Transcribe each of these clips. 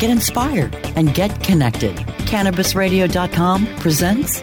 get inspired, and get connected. CannabisRadio.com presents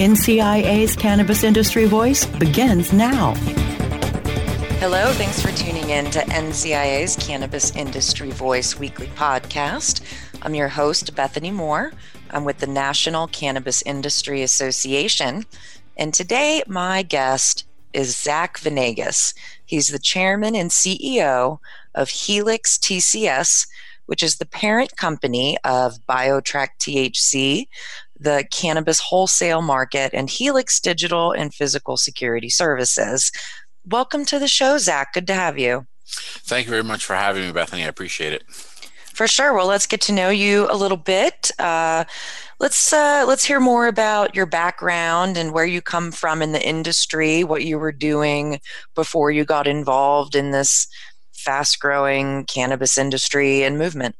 NCIA's Cannabis Industry Voice begins now. Hello, thanks for tuning in to NCIA's Cannabis Industry Voice weekly podcast. I'm your host, Bethany Moore. I'm with the National Cannabis Industry Association. And today, my guest is Zac Venegas. He's the chairman and CEO of Helix TCS, which is the parent company of BioTrack THC, the Cannabase wholesale market, and Helix Digital and Physical Security Services. Welcome to the show, Zac. Good to have you. Thank you very much for having me, Bethany. I appreciate it. For sure. Well, let's get to know you a little bit. Uh, let's uh, let's hear more about your background and where you come from in the industry, what you were doing before you got involved in this fast-growing cannabis industry and movement.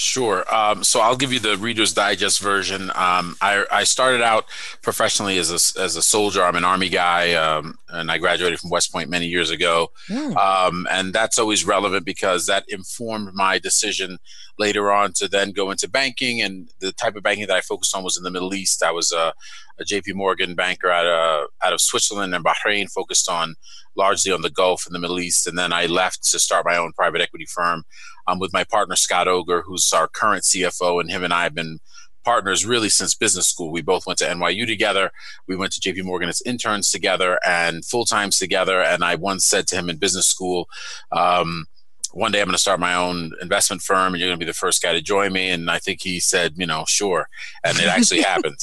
Sure. Um, so I'll give you the Reader's Digest version. Um, I, I, started out professionally as a, as a soldier. I'm an Army guy, um, and I graduated from West Point many years ago. Mm. and that's always relevant because that informed my decision later on to then go into banking. And the type of banking that I focused on was in the Middle East. I was a, a JP Morgan banker out of, out of Switzerland and Bahrain, focused on largely on the Gulf and the Middle East. And then I left to start my own private equity firm um, with my partner Scott Ogur, who's our current CFO, and him and I have been partners really since business school. We both went to NYU together. We went to JP Morgan as interns together and full times together. And I once said to him in business school, um, one day I'm going to start my own investment firm and you're going to be the first guy to join me. And I think he said, you know, sure. And it actually happened.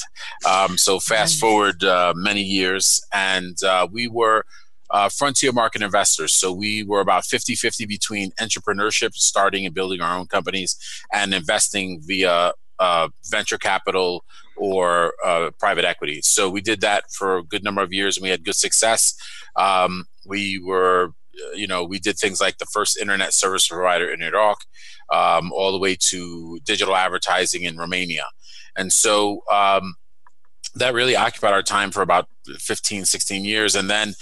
Um, so fast forward uh, many years and uh, we were uh, frontier market investors. So we were about 50 50 between entrepreneurship, starting and building our own companies, and investing via uh, venture capital or uh, private equity. So we did that for a good number of years and we had good success. Um, we were you know, we did things like the first internet service provider in Iraq, um, all the way to digital advertising in Romania. And so um, that really occupied our time for about 15, 16 years. And then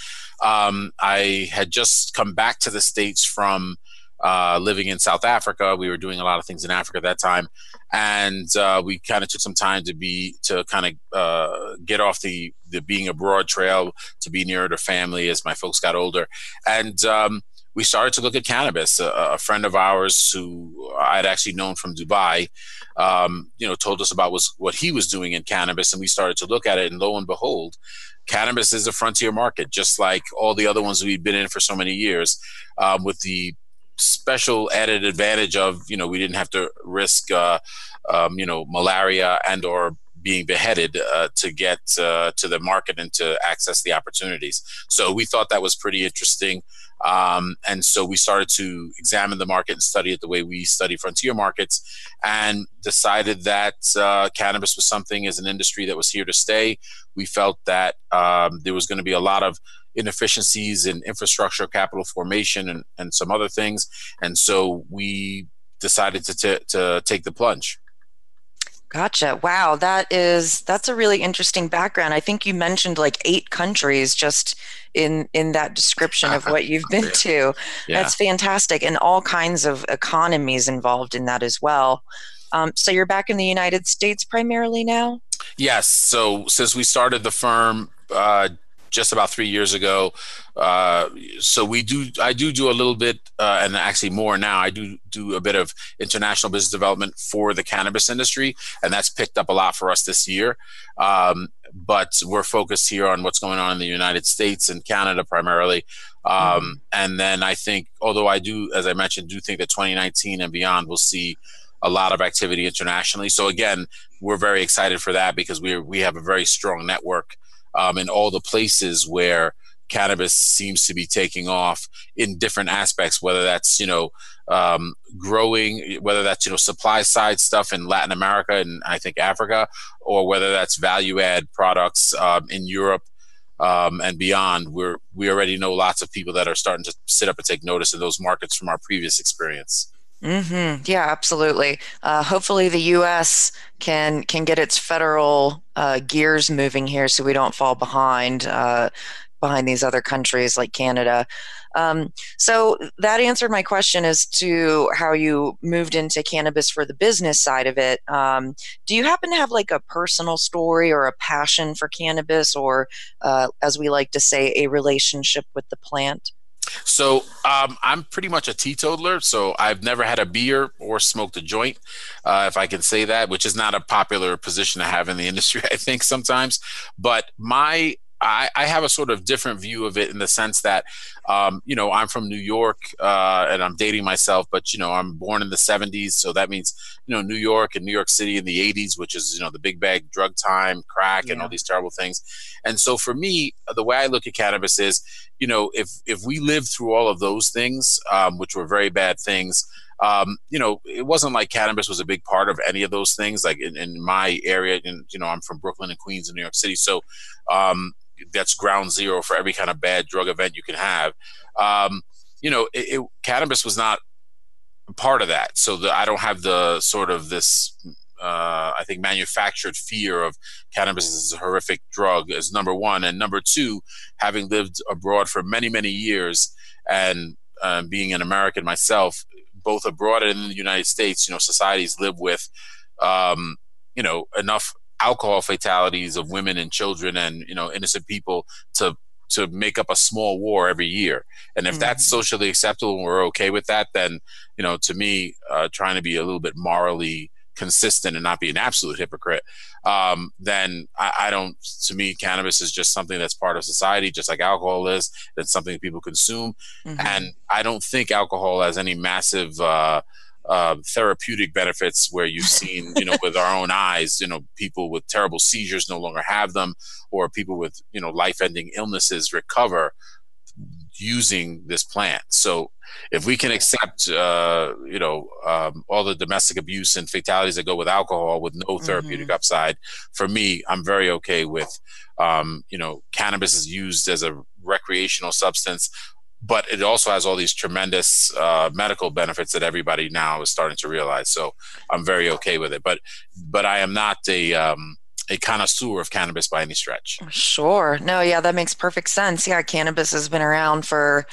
um, I had just come back to the States from uh, living in South Africa. We were doing a lot of things in Africa at that time, and uh, we kind of took some time to be to kind of uh, get off the the being abroad trail to be nearer to family as my folks got older, and. Um, we started to look at cannabis. A, a, friend of ours who I'd actually known from Dubai, um, you know, told us about was what he was doing in cannabis, and we started to look at it. And lo and behold, cannabis is a frontier market, just like all the other ones we've been in for so many years, um, with the special added advantage of you know we didn't have to risk uh, um, you know malaria and or being beheaded uh, to get uh, to the market and to access the opportunities. So we thought that was pretty interesting. Um, and so we started to examine the market and study it the way we study frontier markets and decided that uh, cannabis was something as an industry that was here to stay. We felt that um, there was going to be a lot of inefficiencies in infrastructure, capital formation, and, and some other things. And so we decided to, t- to take the plunge. Gotcha. Wow, that is that's a really interesting background. I think you mentioned like eight countries just in in that description of what you've been to. Yeah. That's fantastic, and all kinds of economies involved in that as well. Um, so you're back in the United States primarily now. Yes. So since we started the firm uh, just about three years ago. Uh, so we do, I do do a little bit, uh, and actually more now. I do do a bit of international business development for the cannabis industry, and that's picked up a lot for us this year. Um, but we're focused here on what's going on in the United States and Canada primarily. Um, mm-hmm. And then I think, although I do, as I mentioned, do think that 2019 and beyond will see a lot of activity internationally. So again, we're very excited for that because we we have a very strong network um, in all the places where cannabis seems to be taking off in different aspects, whether that's, you know, um, growing, whether that's, you know, supply side stuff in Latin America and I think Africa, or whether that's value add products um, in Europe um, and beyond. We're, we already know lots of people that are starting to sit up and take notice of those markets from our previous experience. Mm-hmm. Yeah, absolutely. Uh, hopefully, the U.S. can can get its federal uh, gears moving here, so we don't fall behind uh, behind these other countries like Canada. Um, so that answered my question as to how you moved into cannabis for the business side of it. Um, do you happen to have like a personal story or a passion for cannabis, or uh, as we like to say, a relationship with the plant? So um, I'm pretty much a teetotaler. So I've never had a beer or smoked a joint, uh, if I can say that, which is not a popular position to have in the industry, I think sometimes. But my I, I, have a sort of different view of it in the sense that, um, you know, I'm from New York uh, and I'm dating myself, but, you know, I'm born in the 70s. So that means, you know, New York and New York City in the 80s, which is, you know, the big bag drug time, crack, yeah. and all these terrible things. And so for me, the way I look at cannabis is, you know, if, if we lived through all of those things, um, which were very bad things, um, you know, it wasn't like cannabis was a big part of any of those things. Like in, in my area, and you know, I'm from Brooklyn and Queens and New York City, so um, that's ground zero for every kind of bad drug event you can have. Um, you know, it, it, cannabis was not part of that. So the, I don't have the sort of this, uh, I think, manufactured fear of cannabis as a horrific drug as number one. And number two, having lived abroad for many, many years and uh, being an American myself, both abroad and in the United States, you know, societies live with, um, you know, enough alcohol fatalities of women and children and you know innocent people to to make up a small war every year and if mm-hmm. that's socially acceptable and we're okay with that then you know to me uh, trying to be a little bit morally consistent and not be an absolute hypocrite um, then I, I, don't to me cannabis is just something that's part of society just like alcohol is it's something people consume mm-hmm. and i don't think alcohol has any massive uh, uh, therapeutic benefits where you've seen, you know, with our own eyes, you know, people with terrible seizures no longer have them, or people with, you know, life ending illnesses recover using this plant. So if we can accept, uh, you know, um, all the domestic abuse and fatalities that go with alcohol with no therapeutic mm-hmm. upside, for me, I'm very okay with, um, you know, cannabis is used as a recreational substance but it also has all these tremendous uh, medical benefits that everybody now is starting to realize. So I'm very okay with it. But but I am not a um, a connoisseur of cannabis by any stretch. Sure. No, yeah, that makes perfect sense. Yeah, cannabis has been around for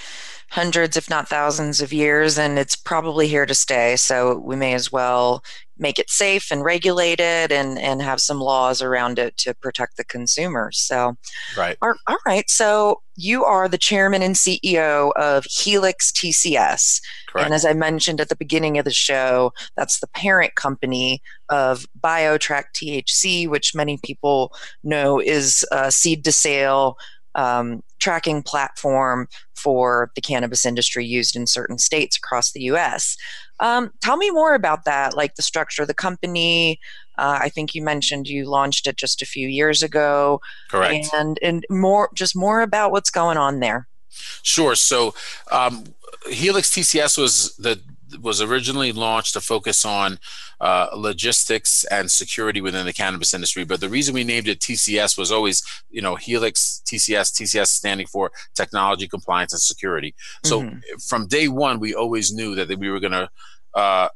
hundreds, if not thousands of years, and it's probably here to stay. So we may as well make it safe and regulated and, and have some laws around it to protect the consumers. So, right. all, all right. So you are the chairman and CEO of Helix TCS. Correct. And as I mentioned at the beginning of the show, that's the parent company of BioTrack THC, which many people know is uh, seed to sale um, tracking platform for the cannabis industry used in certain states across the US. Um, tell me more about that, like the structure of the company. Uh, I think you mentioned you launched it just a few years ago. Correct. And, and more, just more about what's going on there. Sure. So, um, Helix TCS was the was originally launched to focus on uh, logistics and security within the cannabis industry. But the reason we named it TCS was always, you know, Helix TCS, TCS standing for technology, compliance, and security. So mm-hmm. from day one, we always knew that we were going to uh,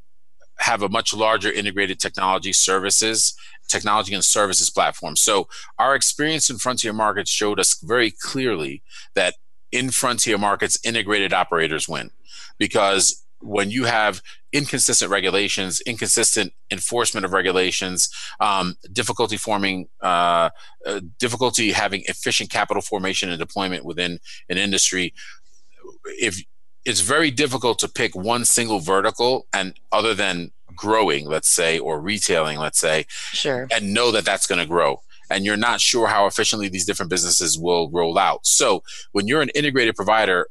have a much larger integrated technology services technology and services platform. So our experience in frontier markets showed us very clearly that in frontier markets, integrated operators win because when you have inconsistent regulations, inconsistent enforcement of regulations, um, difficulty forming, uh, uh, difficulty having efficient capital formation and deployment within an industry, if it's very difficult to pick one single vertical and other than growing, let's say, or retailing, let's say, sure, and know that that's going to grow and you're not sure how efficiently these different businesses will roll out. So when you're an integrated provider,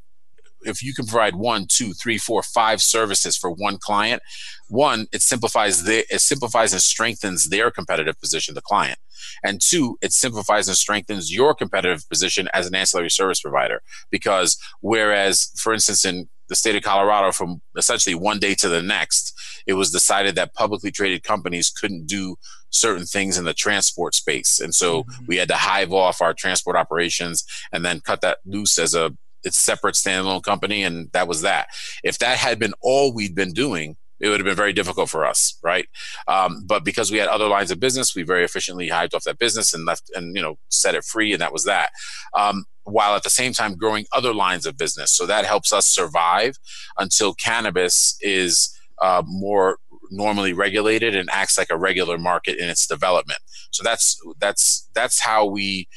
if you can provide one, two, three, four, five services for one client, one, it simplifies the it simplifies and strengthens their competitive position, the client. And two, it simplifies and strengthens your competitive position as an ancillary service provider. Because whereas, for instance, in the state of Colorado, from essentially one day to the next, it was decided that publicly traded companies couldn't do certain things in the transport space. And so mm-hmm. we had to hive off our transport operations and then cut that loose as a its separate standalone company. And that was that. If that had been all we'd been doing, it would have been very difficult for us, right? Um, but because we had other lines of business, we very efficiently hived off that business and left and you know set it free, and that was that. Um, while at the same time growing other lines of business, so that helps us survive until cannabis is uh, more normally regulated and acts like a regular market in its development. So that's that's that's how we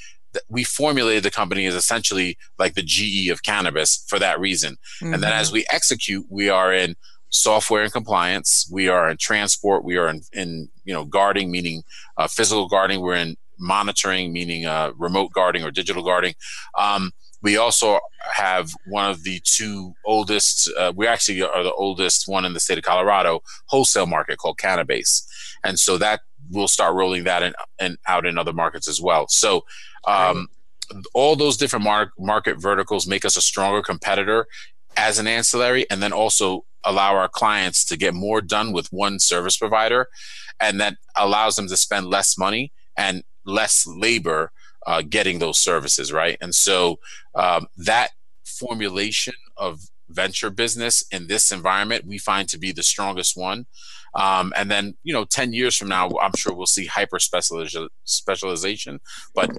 we formulated the company as essentially like the GE of cannabis for that reason. Mm-hmm. And then as mm-hmm. we execute, we are in software and compliance. We are in transport. We are in, in you know guarding, meaning uh, physical guarding. We're in monitoring, meaning uh, remote guarding or digital guarding. Um, we also have one of the two oldest, uh, we actually are the oldest one in the state of Colorado wholesale market called Cannabase. And so that we'll start rolling that in, in out in other markets as well. So, um, all those different mar- market verticals make us a stronger competitor as an ancillary and then also allow our clients to get more done with one service provider and that allows them to spend less money and less labor uh, getting those services, right? And so um, that formulation of venture business in this environment we find to be the strongest one. Um, and then, you know, 10 years from now, I'm sure we'll see hyper specialization, but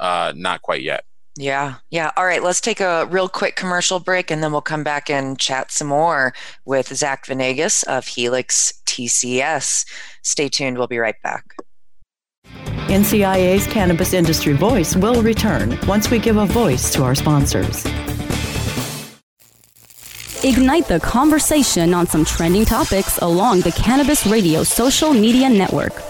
uh, not quite yet. Yeah, yeah. All right, let's take a real quick commercial break and then we'll come back and chat some more with Zac Venegas of Helix TCS. Stay tuned, we'll be right back. NCIA's Cannabis Industry Voice will return once we give a voice to our sponsors. Ignite the conversation on some trending topics along the Cannabis Radio social media network.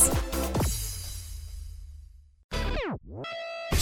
Sports.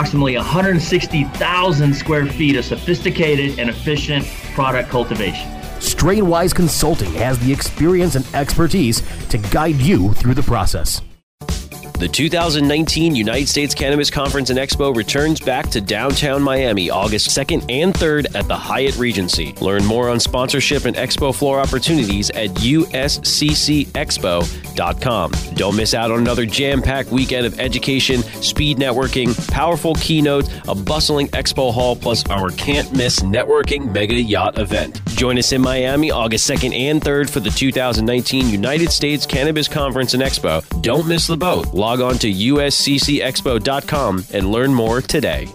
approximately 160,000 square feet of sophisticated and efficient product cultivation. Strainwise Consulting has the experience and expertise to guide you through the process. The 2019 United States Cannabis Conference and Expo returns back to downtown Miami August 2nd and 3rd at the Hyatt Regency. Learn more on sponsorship and expo floor opportunities at usccexpo.com. Don't miss out on another jam packed weekend of education, speed networking, powerful keynotes, a bustling expo hall, plus our can't miss networking mega yacht event. Join us in Miami August 2nd and 3rd for the 2019 United States Cannabis Conference and Expo. Don't miss the boat. Log on to usccexpo.com and learn more today.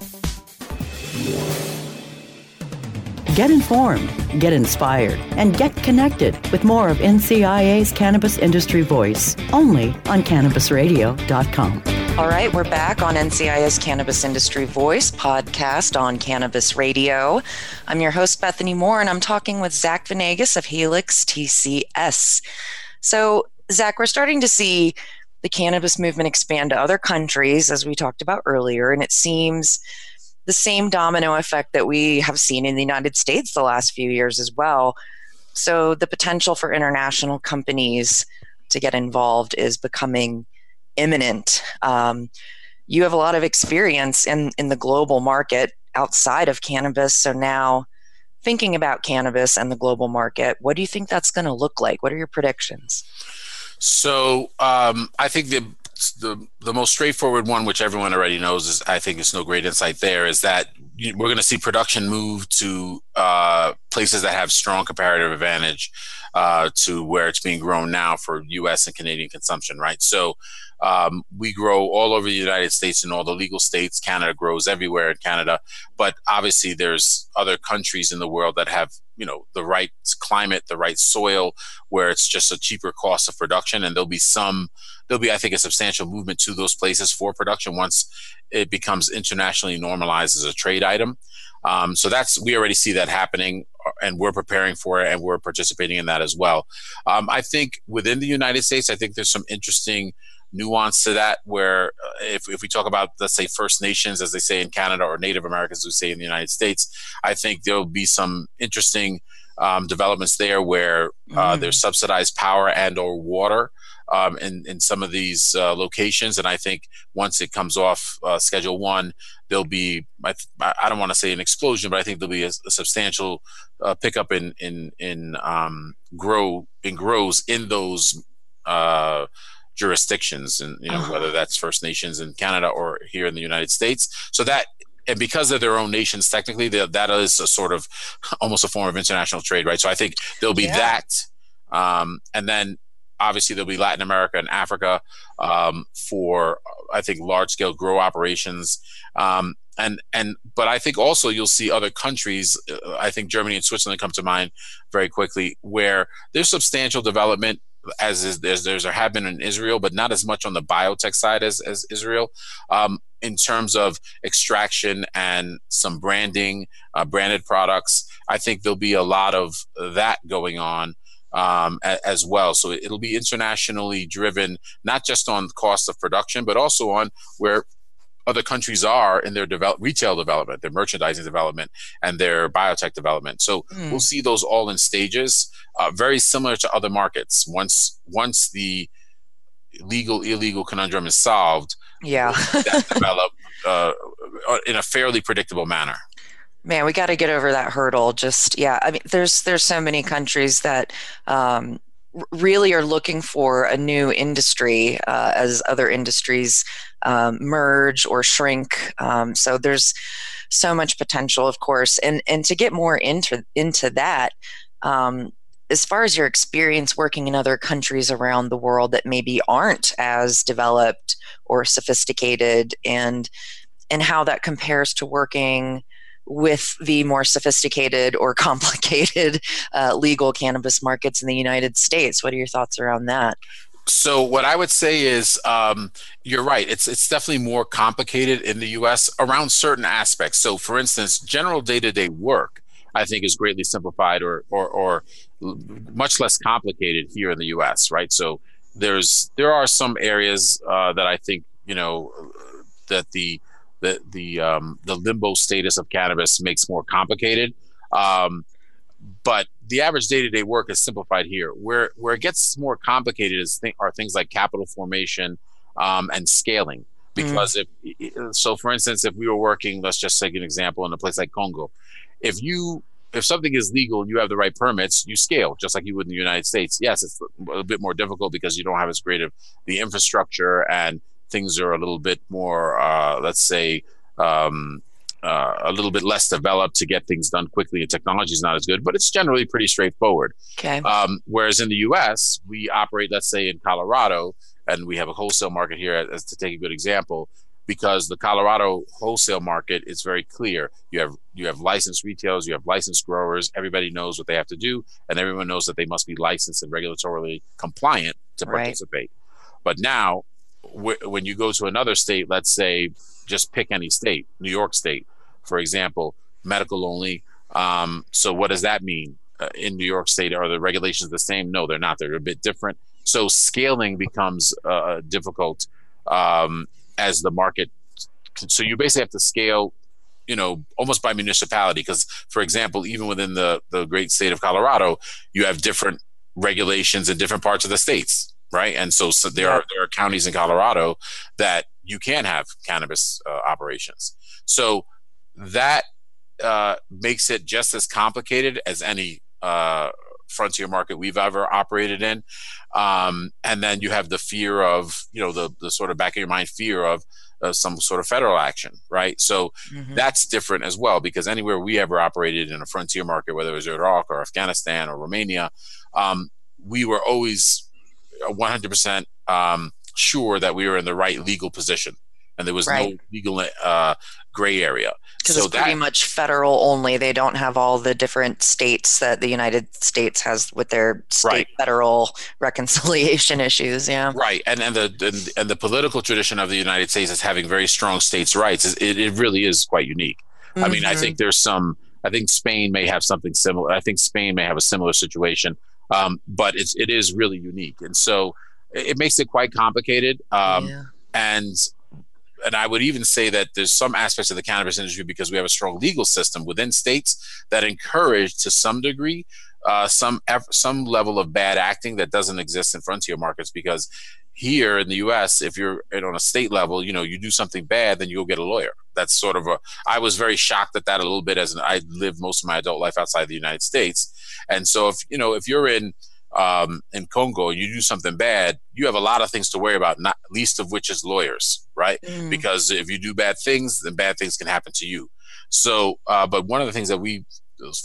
Get informed, get inspired, and get connected with more of NCIA's Cannabis Industry Voice only on CannabisRadio.com. All right, we're back on NCIA's Cannabis Industry Voice podcast on Cannabis Radio. I'm your host, Bethany Moore, and I'm talking with Zac Venegas of Helix TCS. So, Zac, we're starting to see the cannabis movement expand to other countries, as we talked about earlier, and it seems the same domino effect that we have seen in the United States the last few years as well. So, the potential for international companies to get involved is becoming imminent. Um, you have a lot of experience in, in the global market outside of cannabis. So now, thinking about cannabis and the global market, what do you think that's going to look like? What are your predictions? So um, I think the the the most straightforward one, which everyone already knows, is I think it's no great insight there, is that we're going to see production move to uh, places that have strong comparative advantage uh, to where it's being grown now for U.S. and Canadian consumption, right? So um, we grow all over the United States in all the legal states. Canada grows everywhere in Canada, but obviously there's other countries in the world that have you know the right climate, the right soil, where it's just a cheaper cost of production, and there'll be some there'll be I think a substantial movement to those places for production once it becomes internationally normalized as a trade item. Um, so that's we already see that happening, uh, and we're preparing for it, and we're participating in that as well. Um, I think within the United States, I think there's some interesting nuance to that where uh, if, if we talk about let's say first nations as they say in canada or native americans who say in the united states i think there'll be some interesting um, developments there where uh, mm. there's subsidized power and or water um, in, in some of these uh, locations and i think once it comes off uh, schedule one there'll be i, I don't want to say an explosion but i think there'll be a, a substantial uh, pickup in in in um, grow in grows in those uh, jurisdictions, and you know uh-huh. whether that's First Nations in Canada or here in the United States. So that and because they're their own nations, technically, that is a sort of almost a form of international trade, right? So I think there'll be yeah. that, um, and then obviously there'll be Latin America and Africa um, for I think large scale grow operations. Um, and and but I think also you'll see other countries. Uh, I think Germany and Switzerland come to mind very quickly, where there's substantial development as is there's there's there have been in Israel, but not as much on the biotech side as as Israel. Um, in terms of extraction and some branding, uh, branded products, I think there'll be a lot of that going on um, a, as well. So it'll be internationally driven, not just on cost of production, but also on where other countries are in their develop, retail development, their merchandising development, and their biotech development. So mm. we'll see those all in stages, uh, very similar to other markets. Once once the legal illegal conundrum is solved, yeah, that develop uh, in a fairly predictable manner. Man, we got to get over that hurdle. Just yeah, I mean, there's there's so many countries that um, really are looking for a new industry uh, as other industries um, merge or shrink. Um, so there's so much potential, of course, and and to get more into into that. Um, as far as your experience working in other countries around the world that maybe aren't as developed or sophisticated and and how that compares to working with the more sophisticated or complicated uh, legal cannabis markets in the United States. What are your thoughts around that? So what I would say is, um, you're right. It's it's definitely more complicated in the U.S. around certain aspects. So, for instance, general day-to-day work, I think, is greatly simplified or or, or much less complicated here in the U.S. Right. So there's there are some areas uh, that I think you know that the the the um, the limbo status of cannabis makes more complicated. Um, but the average day-to-day work is simplified here. Where where it gets more complicated is th- are things like capital formation, um, and scaling. Because if so, for instance, if we were working, let's just take an example in a place like Congo, if you if something is legal and you have the right permits, you scale just like you would in the United States. Yes, it's a bit more difficult because you don't have as great of the infrastructure and things are a little bit more, uh, let's say, um, uh, a little bit less developed to get things done quickly and technology is not as good, but it's generally pretty straightforward. Okay. Um, whereas in the US, we operate, let's say in Colorado, and we have a wholesale market here, as to take a good example, because the Colorado wholesale market is very clear. You have you have licensed retailers, you have licensed growers. Everybody knows what they have to do, and everyone knows that they must be licensed and regulatorily compliant to Right. participate. But now, wh- when you go to another state, let's say just pick any state, New York State, for example, medical only. Um, so what does that mean? Uh, in New York State, are the regulations the same? No, they're not. They're a bit different. So scaling becomes uh, difficult um, as the market. So you basically have to scale, you know, almost by municipality. Because, for example, even within the the great state of Colorado, you have different regulations in different parts of the states, right? And so, so there are there are counties in Colorado that you can have cannabis uh, operations. So that uh, makes it just as complicated as any uh, frontier market we've ever operated in. Um, and then you have the fear of, you know, the, the sort of back of your mind fear of uh, some sort of federal action, right? So Mhm. that's different as well because anywhere we ever operated in a frontier market, whether it was Iraq or Afghanistan or Romania, um, we were always 100% um, sure that we were in the right legal position and there was no legal uh, gray area. Because so it's pretty much federal only. They don't have all the different states that the United States has with their state Right. federal reconciliation issues. Yeah. right and and the and, and the political tradition of the United States is having very strong states' rights. It, it really is quite unique. I mean, I think there's some. I think Spain may have something similar. I think Spain may have a similar situation, um, but it's it is really unique, and so it, it makes it quite complicated. Um, Yeah. and and I would even say that there's some aspects of the cannabis industry because we have a strong legal system within states that encourage to some degree uh, some some level of bad acting that doesn't exist in frontier markets because here in the U.S. if you're on a state level you know you do something bad then you'll get a lawyer that's sort of a I was very shocked at that a little bit as an, I lived most of my adult life outside the United States and so if you know if you're in um, in Congo, you do something bad, you have a lot of things to worry about, not least of which is lawyers, right? Mm. Because if you do bad things, then bad things can happen to you. So, uh, but one of the things that we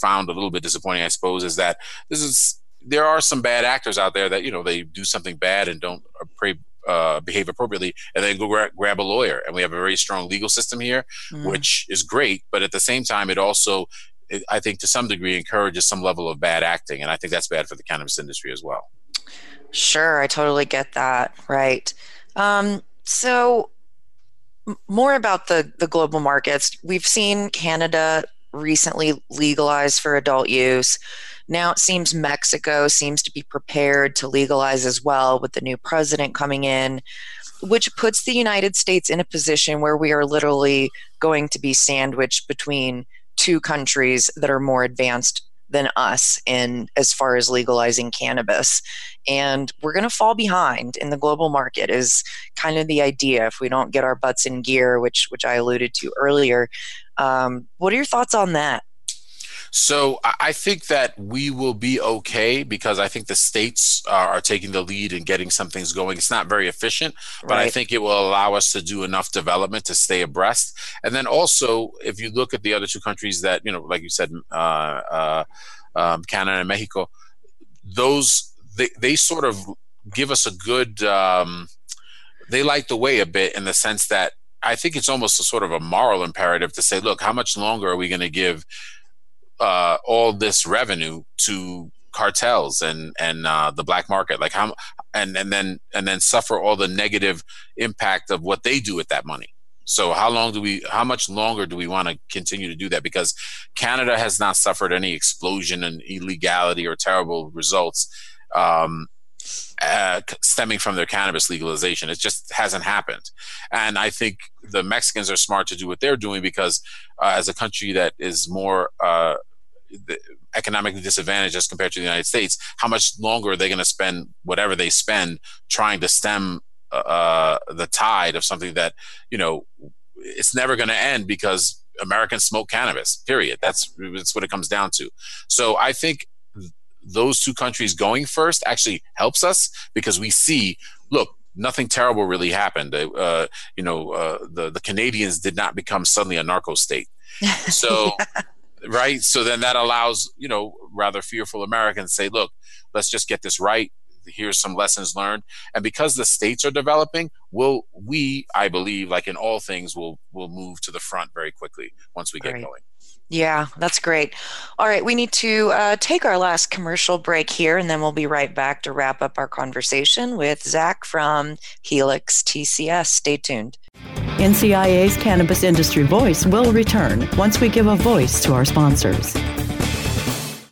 found a little bit disappointing, I suppose, is that this is there are some bad actors out there that you know they do something bad and don't appra- uh, behave appropriately, and then go gra- grab a lawyer. And we have a very strong legal system here, Mm. which is great. But at the same time, it also I think to some degree encourages some level of bad acting, and I think that's bad for the cannabis industry as well. Sure, I totally get that. Right. Um, so, m- more about the the global markets. We've seen Canada recently legalize for adult use. Now it seems Mexico seems to be prepared to legalize as well with the new president coming in, which puts the United States in a position where we are literally going to be sandwiched between two countries that are more advanced than us in as far as legalizing cannabis. And we're going to fall behind in the global market is kind of the idea. If we don't get our butts in gear which which i alluded to earlier um, what are your thoughts on that So I think that we will be okay because I think the states are, are taking the lead and getting some things going. It's not very efficient, but I think it will allow us to do enough development to stay abreast. And then also, if you look at the other two countries that you know, like you said, uh, uh, um, Canada and Mexico, those they they sort of give us a good. Um, they light the way a bit in the sense that I think it's almost a sort of a moral imperative to say, look, how much longer are we going to give uh, all this revenue to cartels and and uh, the black market? Like how and and then and then suffer all the negative impact of what they do with that money. So how long do we? How much longer do we want to continue to do that? Because Canada has not suffered any explosion in illegality or terrible results. Um, uh, stemming from their cannabis legalization. It just hasn't happened. And I think the Mexicans are smart to do what they're doing because, uh, as a country that is more uh, economically disadvantaged as compared to the United States, how much longer are they going to spend whatever they spend trying to stem uh, the tide of something that you know it's never going to end because Americans smoke cannabis. Period. That's that's what it comes down to. So I think those two countries going first actually helps us because we see, look, nothing terrible really happened. Uh, you know, uh, the the Canadians did not become suddenly a narco state. So. Right. So then that allows you know rather fearful Americans say, look, let's just get this right here's some lessons learned and because the states are developing will we i believe like in all things will will move to the front very quickly once we get right. going yeah, that's great. All right, we need to uh, take our last commercial break here, and then we'll be right back to wrap up our conversation with Zac from Helix TCS. Stay tuned. NCIA's Cannabis Industry Voice will return once we give a voice to our sponsors.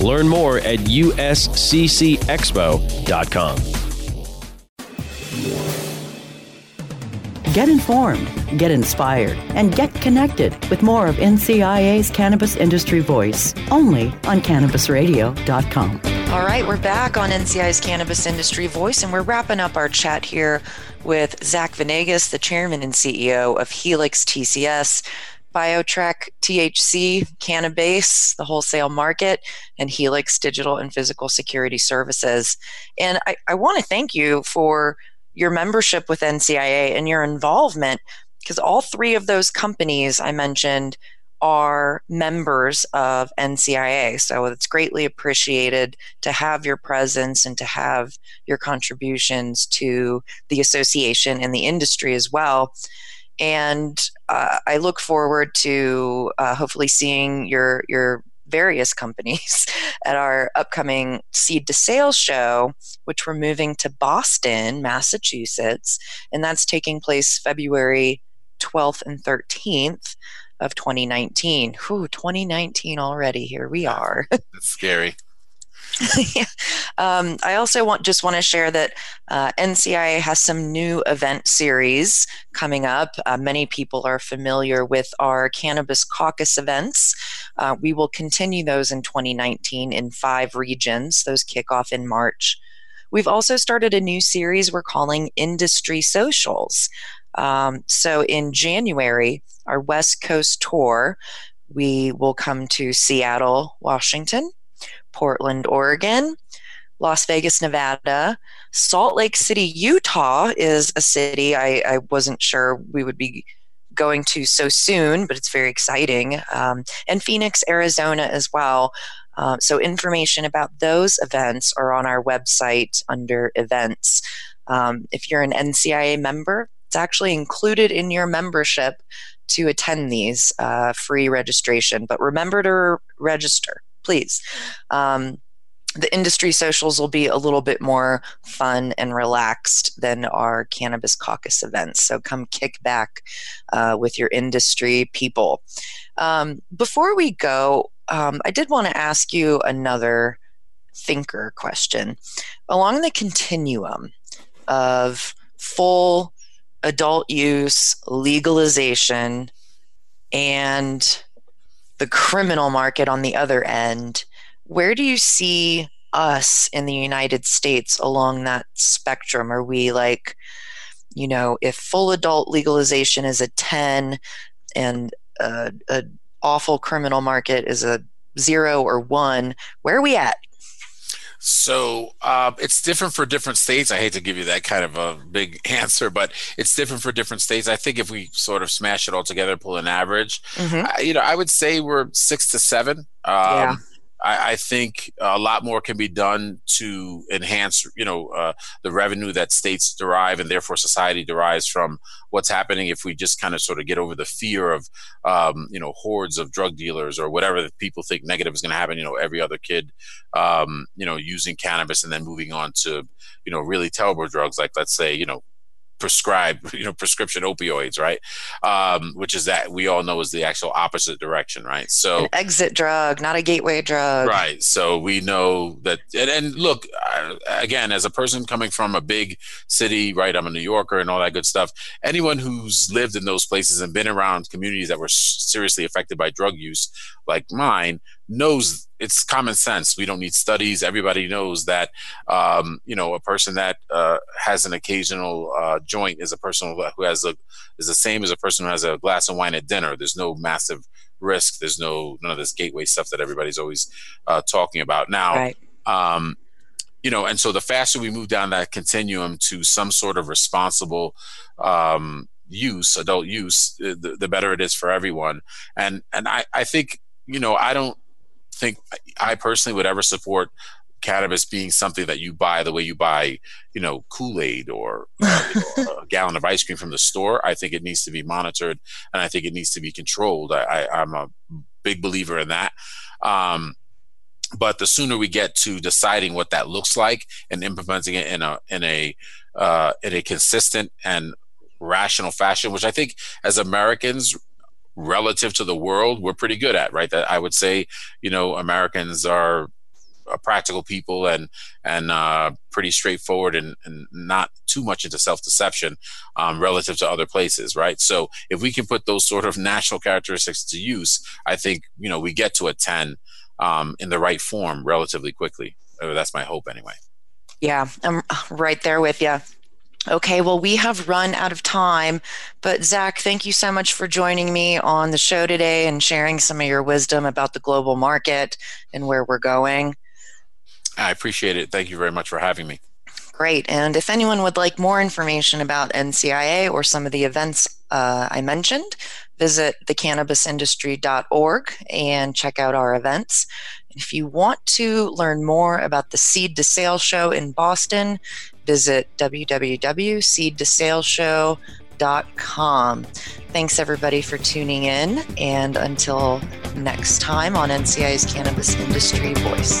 Learn more at usccexpo.com. Get informed, get inspired, and get connected with more of NCIA's Cannabis Industry Voice only on CannabisRadio.com. All right, we're back on NCI's Cannabis Industry Voice, and we're wrapping up our chat here with Zac Venegas, the chairman and CEO of Helix TCS. BioTrack THC, Cannabase, the wholesale market, and Helix Digital and Physical Security Services. And I, I want to thank you for your membership with NCIA and your involvement because all three of those companies I mentioned are members of NCIA. So it's greatly appreciated to have your presence and to have your contributions to the association and the industry as well. And uh, I look forward to uh, hopefully seeing your your various companies at our upcoming Seed to Sales show, which we're moving to Boston, Massachusetts, and that's taking place February 12th and 13th of 2019. Whew, 2019 already. Here we are. That's scary. um, I also want just want to share that uh, NCIA has some new event series coming up. Uh, many people are familiar with our Cannabis Caucus events. Uh, we will continue those in 2019 in five regions. Those kick off in March. We've also started a new series we're calling Industry Socials. Um, so in January, our West Coast tour, we will come to Seattle, Washington, Portland, Oregon, Las Vegas, Nevada. Salt Lake City, Utah is a city I, I wasn't sure we would be going to so soon, but it's very exciting. Um, and Phoenix, Arizona as well. Uh, so, information about those events are on our website under events. Um, if you're an NCIA member, it's actually included in your membership to attend these uh, free registration. But remember to register please. Um, the industry socials will be a little bit more fun and relaxed than our cannabis caucus events. So come kick back uh, with your industry people. Um, before we go, um, I did want to ask you another thinker question. Along the continuum of full adult use, legalization, and the criminal market on the other end, where do you see us in the United States along that spectrum? Are we like, you know, if full adult legalization is a 10 and a, awful criminal market is a zero or one, where are we at? So uh, it's different for different states. I hate to give you that kind of a big answer, but it's different for different states. I think if we sort of smash it all together, pull an average, mm-hmm. I, you know, I would say we're six to seven. Um, yeah. I, I, think a lot more can be done to enhance, you know, uh, the revenue that states derive and therefore society derives from what's happening. If we just kind of sort of get over the fear of, um, you know, hordes of drug dealers or whatever that people think negative is going to happen. You know, every other kid, um, you know, using cannabis and then moving on to, you know, really terrible drugs like let's say, you know, prescribe, you know, prescription opioids, right? Um, which is that we all know is the actual opposite direction, right? So An exit drug, not a gateway drug, right? So we know that, and, and look, uh, again, as a person coming from a big city, right? I'm a New Yorker and all that good stuff. Anyone who's lived in those places and been around communities that were seriously affected by drug use, like mine, knows it's common sense. We don't need studies. Everybody knows that, um, you know, a person that uh, has an occasional uh, joint is a person who has a is the same as a person who has a glass of wine at dinner. There's no massive risk. There's no none of this gateway stuff that everybody's always uh, talking about. Now, right. um, you know, and so the faster we move down that continuum to some sort of responsible um, use, adult use, the, the better it is for everyone. And and I, I think you know I don't think I personally would ever support cannabis being something that you buy the way you buy, you know, Kool Aid or uh, a gallon of ice cream from the store. I think it needs to be monitored and I think it needs to be controlled. I, am a big believer in that. Um, but the sooner we get to deciding what that looks like and implementing it in a in a uh, in a consistent and rational fashion, which I think as Americans relative to the world we're pretty good at right? That i would say you know americans are practical people and and uh, pretty straightforward and, and not too much into self-deception um, relative to other places right? So if we can put those sort of natural characteristics to use i think you know we get to a 10 um, in the right form relatively quickly. Uh, that's my hope anyway. Yeah i'm right there with you Okay, well, we have run out of time, but Zac, thank you so much for joining me on the show today and sharing some of your wisdom about the global market and where we're going. I appreciate it. Thank you very much for having me. Great. And if anyone would like more information about NCIA or some of the events uh, I mentioned, visit thecannabisindustry.org and check out our events. If you want to learn more about the Seed to Sale show in Boston, visit www.seedtosaleshow.com. Thanks everybody for tuning in, and until next time on NCI's Cannabis Industry Voice.